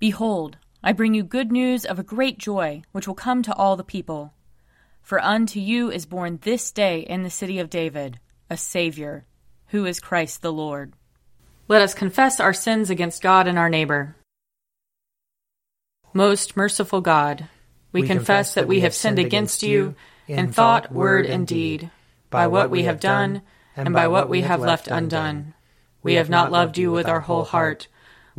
Behold, I bring you good news of a great joy, which will come to all the people. For unto you is born this day in the city of David a Saviour, who is Christ the Lord. Let us confess our sins against God and our neighbor. Most merciful God, we, we confess that we have sinned against you in thought, word, and deed, by what we have done and by what we have left undone. We have not loved you with our whole heart.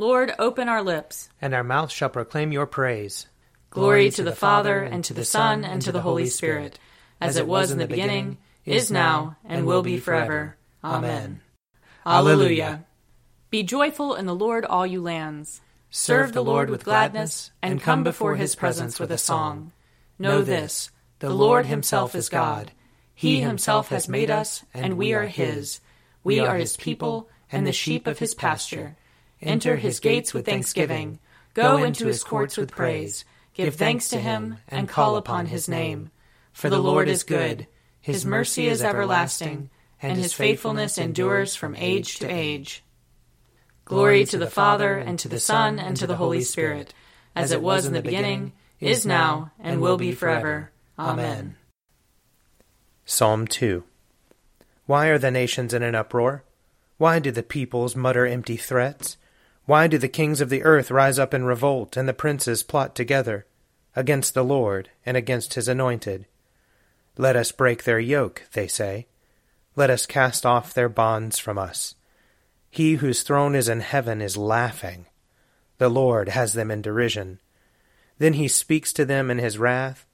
Lord, open our lips, and our mouth shall proclaim your praise. Glory to the Father, and to the Son, and to the Holy Spirit, as it was in the beginning, is now, and will be forever. Amen. Alleluia. Be joyful in the Lord, all you lands. Serve the Lord with gladness, and come before his presence with a song. Know this the Lord himself is God. He himself has made us, and we are his. We are his people, and the sheep of his pasture. Enter his gates with thanksgiving. Go into his courts with praise. Give thanks to him, and call upon his name. For the Lord is good, his mercy is everlasting, and his faithfulness endures from age to age. Glory to the Father, and to the Son, and to the Holy Spirit, as it was in the beginning, is now, and will be forever. Amen. Psalm 2 Why are the nations in an uproar? Why do the peoples mutter empty threats? Why do the kings of the earth rise up in revolt, and the princes plot together against the Lord and against his anointed? Let us break their yoke, they say. Let us cast off their bonds from us. He whose throne is in heaven is laughing. The Lord has them in derision. Then he speaks to them in his wrath,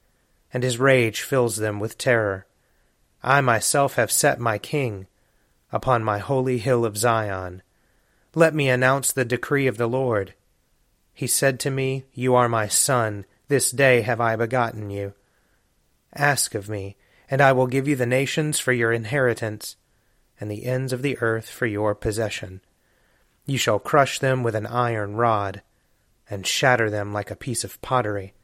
and his rage fills them with terror. I myself have set my king upon my holy hill of Zion. Let me announce the decree of the Lord. He said to me, You are my son, this day have I begotten you. Ask of me, and I will give you the nations for your inheritance, and the ends of the earth for your possession. You shall crush them with an iron rod, and shatter them like a piece of pottery.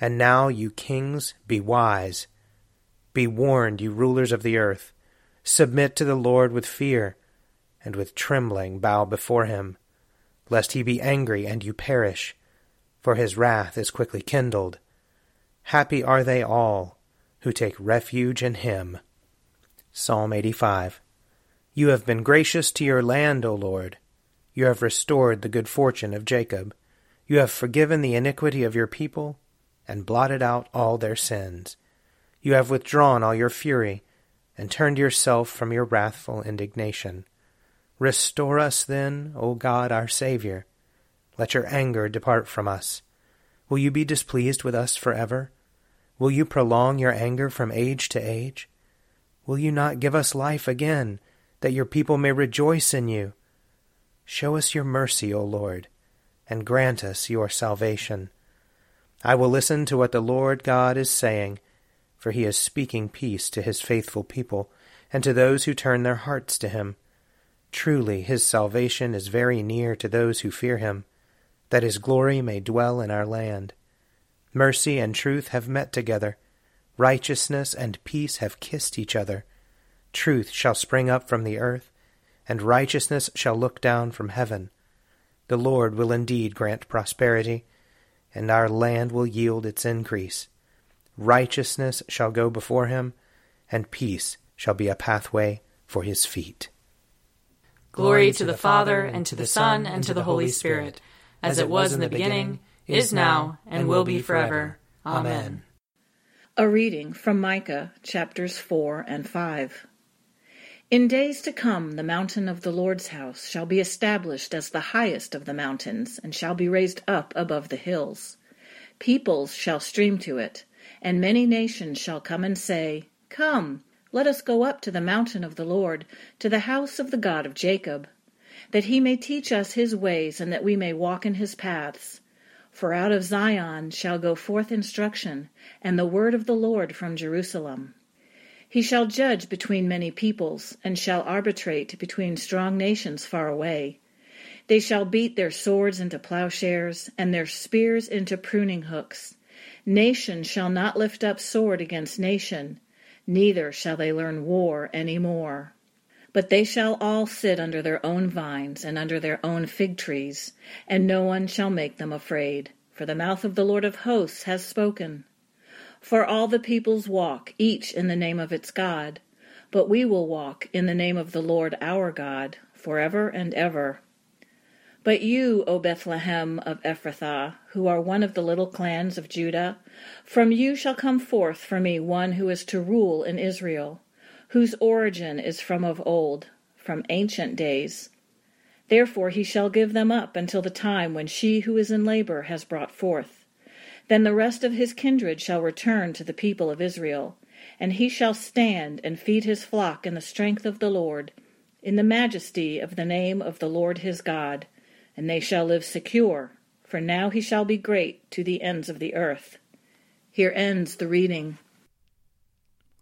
And now, you kings, be wise. Be warned, you rulers of the earth. Submit to the Lord with fear and with trembling bow before him, lest he be angry and you perish, for his wrath is quickly kindled. Happy are they all who take refuge in him. Psalm 85 You have been gracious to your land, O Lord. You have restored the good fortune of Jacob. You have forgiven the iniquity of your people and blotted out all their sins. You have withdrawn all your fury and turned yourself from your wrathful indignation. Restore us then, O God our Saviour. Let your anger depart from us. Will you be displeased with us forever? Will you prolong your anger from age to age? Will you not give us life again, that your people may rejoice in you? Show us your mercy, O Lord, and grant us your salvation. I will listen to what the Lord God is saying, for he is speaking peace to his faithful people, and to those who turn their hearts to him. Truly, his salvation is very near to those who fear him, that his glory may dwell in our land. Mercy and truth have met together, righteousness and peace have kissed each other. Truth shall spring up from the earth, and righteousness shall look down from heaven. The Lord will indeed grant prosperity, and our land will yield its increase. Righteousness shall go before him, and peace shall be a pathway for his feet. Glory to the Father, and to the Son, and to the Holy Spirit, as it was in the beginning, is now, and will be forever. Amen. A reading from Micah chapters 4 and 5. In days to come, the mountain of the Lord's house shall be established as the highest of the mountains, and shall be raised up above the hills. Peoples shall stream to it, and many nations shall come and say, Come, let us go up to the mountain of the Lord, to the house of the God of Jacob, that he may teach us his ways, and that we may walk in his paths. For out of Zion shall go forth instruction, and the word of the Lord from Jerusalem. He shall judge between many peoples, and shall arbitrate between strong nations far away. They shall beat their swords into plowshares, and their spears into pruning hooks. Nation shall not lift up sword against nation, neither shall they learn war any more. But they shall all sit under their own vines and under their own fig trees, and no one shall make them afraid, for the mouth of the Lord of hosts has spoken. For all the peoples walk, each in the name of its God, but we will walk in the name of the Lord our God, forever and ever. But you, O Bethlehem of Ephrathah, who are one of the little clans of Judah, from you shall come forth for me one who is to rule in Israel whose origin is from of old, from ancient days. Therefore he shall give them up until the time when she who is in labor has brought forth. Then the rest of his kindred shall return to the people of Israel, and he shall stand and feed his flock in the strength of the Lord, in the majesty of the name of the Lord his God, and they shall live secure, for now he shall be great to the ends of the earth. Here ends the reading.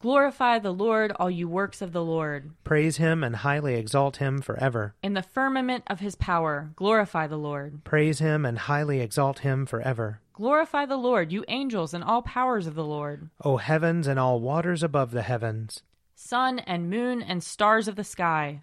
Glorify the Lord, all you works of the Lord. Praise him and highly exalt him forever. In the firmament of his power, glorify the Lord. Praise him and highly exalt him forever. Glorify the Lord, you angels and all powers of the Lord. O heavens and all waters above the heavens. Sun and moon and stars of the sky,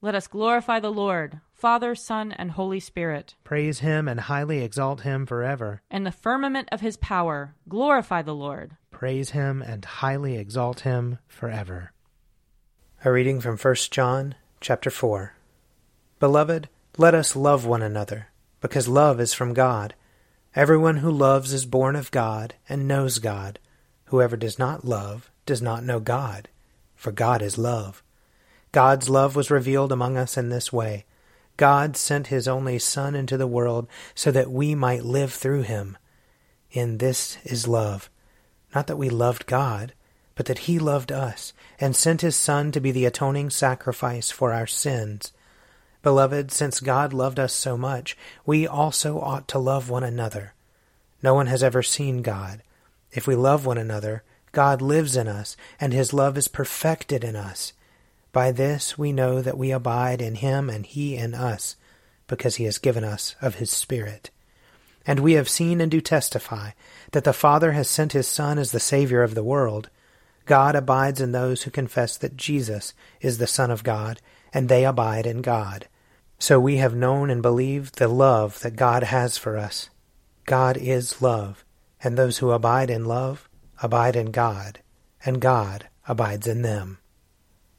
Let us glorify the Lord, Father, Son, and Holy Spirit. Praise him and highly exalt him forever. In the firmament of his power, glorify the Lord. Praise him and highly exalt him forever. A reading from 1 John chapter 4. Beloved, let us love one another, because love is from God. Everyone who loves is born of God and knows God. Whoever does not love does not know God, for God is love. God's love was revealed among us in this way. God sent his only Son into the world so that we might live through him. In this is love. Not that we loved God, but that he loved us and sent his Son to be the atoning sacrifice for our sins. Beloved, since God loved us so much, we also ought to love one another. No one has ever seen God. If we love one another, God lives in us, and his love is perfected in us. By this we know that we abide in him and he in us, because he has given us of his Spirit. And we have seen and do testify that the Father has sent his Son as the Savior of the world. God abides in those who confess that Jesus is the Son of God, and they abide in God. So we have known and believed the love that God has for us. God is love, and those who abide in love abide in God, and God abides in them.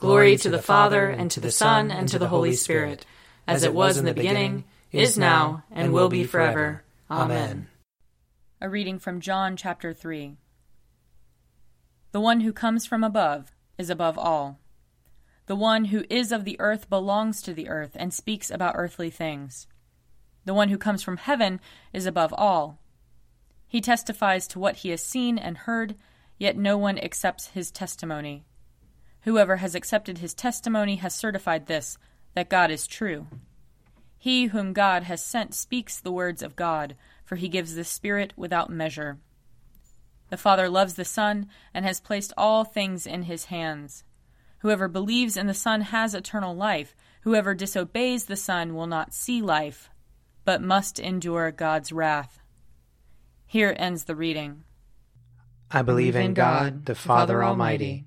Glory to the Father, and to the Son, and to the Holy Spirit, as it was in the beginning, is now, and will be forever. Amen. A reading from John chapter 3. The one who comes from above is above all. The one who is of the earth belongs to the earth and speaks about earthly things. The one who comes from heaven is above all. He testifies to what he has seen and heard, yet no one accepts his testimony. Whoever has accepted his testimony has certified this, that God is true. He whom God has sent speaks the words of God, for he gives the Spirit without measure. The Father loves the Son and has placed all things in his hands. Whoever believes in the Son has eternal life. Whoever disobeys the Son will not see life, but must endure God's wrath. Here ends the reading. I believe in God, the Father Almighty,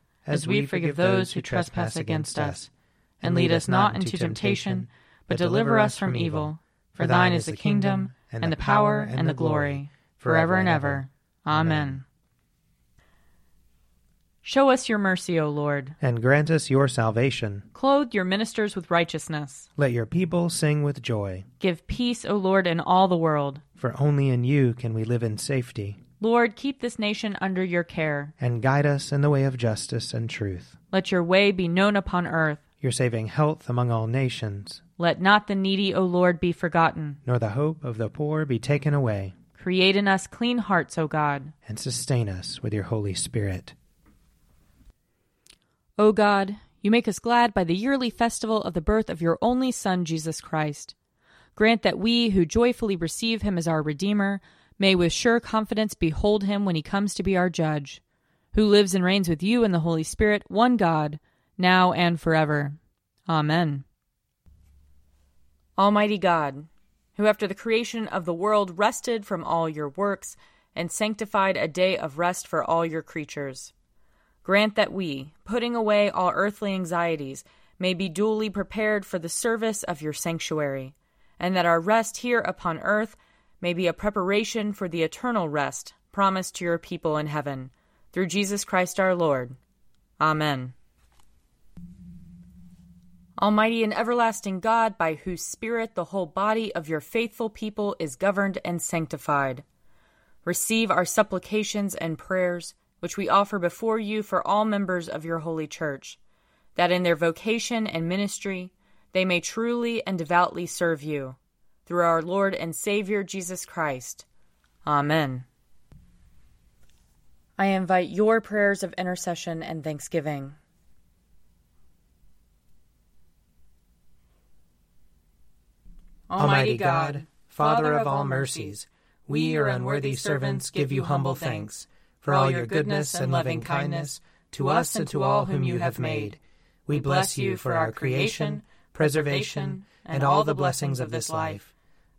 as we forgive those who trespass against us. And lead us not into temptation, but deliver us from evil. For thine is the kingdom, and the power, and the glory, forever and ever. Amen. Show us your mercy, O Lord. And grant us your salvation. Clothe your ministers with righteousness. Let your people sing with joy. Give peace, O Lord, in all the world. For only in you can we live in safety. Lord, keep this nation under your care. And guide us in the way of justice and truth. Let your way be known upon earth. Your saving health among all nations. Let not the needy, O Lord, be forgotten. Nor the hope of the poor be taken away. Create in us clean hearts, O God. And sustain us with your Holy Spirit. O God, you make us glad by the yearly festival of the birth of your only Son, Jesus Christ. Grant that we, who joyfully receive him as our Redeemer, may with sure confidence behold him when he comes to be our judge, who lives and reigns with you in the Holy Spirit, one God, now and forever. Amen. Almighty God, who after the creation of the world rested from all your works and sanctified a day of rest for all your creatures, grant that we, putting away all earthly anxieties, may be duly prepared for the service of your sanctuary, and that our rest here upon earth may be a preparation for the eternal rest promised to your people in heaven, through Jesus Christ our Lord. Amen. Almighty and everlasting God, by whose Spirit the whole body of your faithful people is governed and sanctified, receive our supplications and prayers, which we offer before you for all members of your holy church, that in their vocation and ministry they may truly and devoutly serve you. Through our Lord and Savior Jesus Christ. Amen. I invite your prayers of intercession and thanksgiving. Almighty God, Father of all mercies, we, your unworthy servants, give you humble thanks for all your goodness and loving kindness to us and to all whom you have made. We bless you for our creation, preservation, and all the blessings of this life,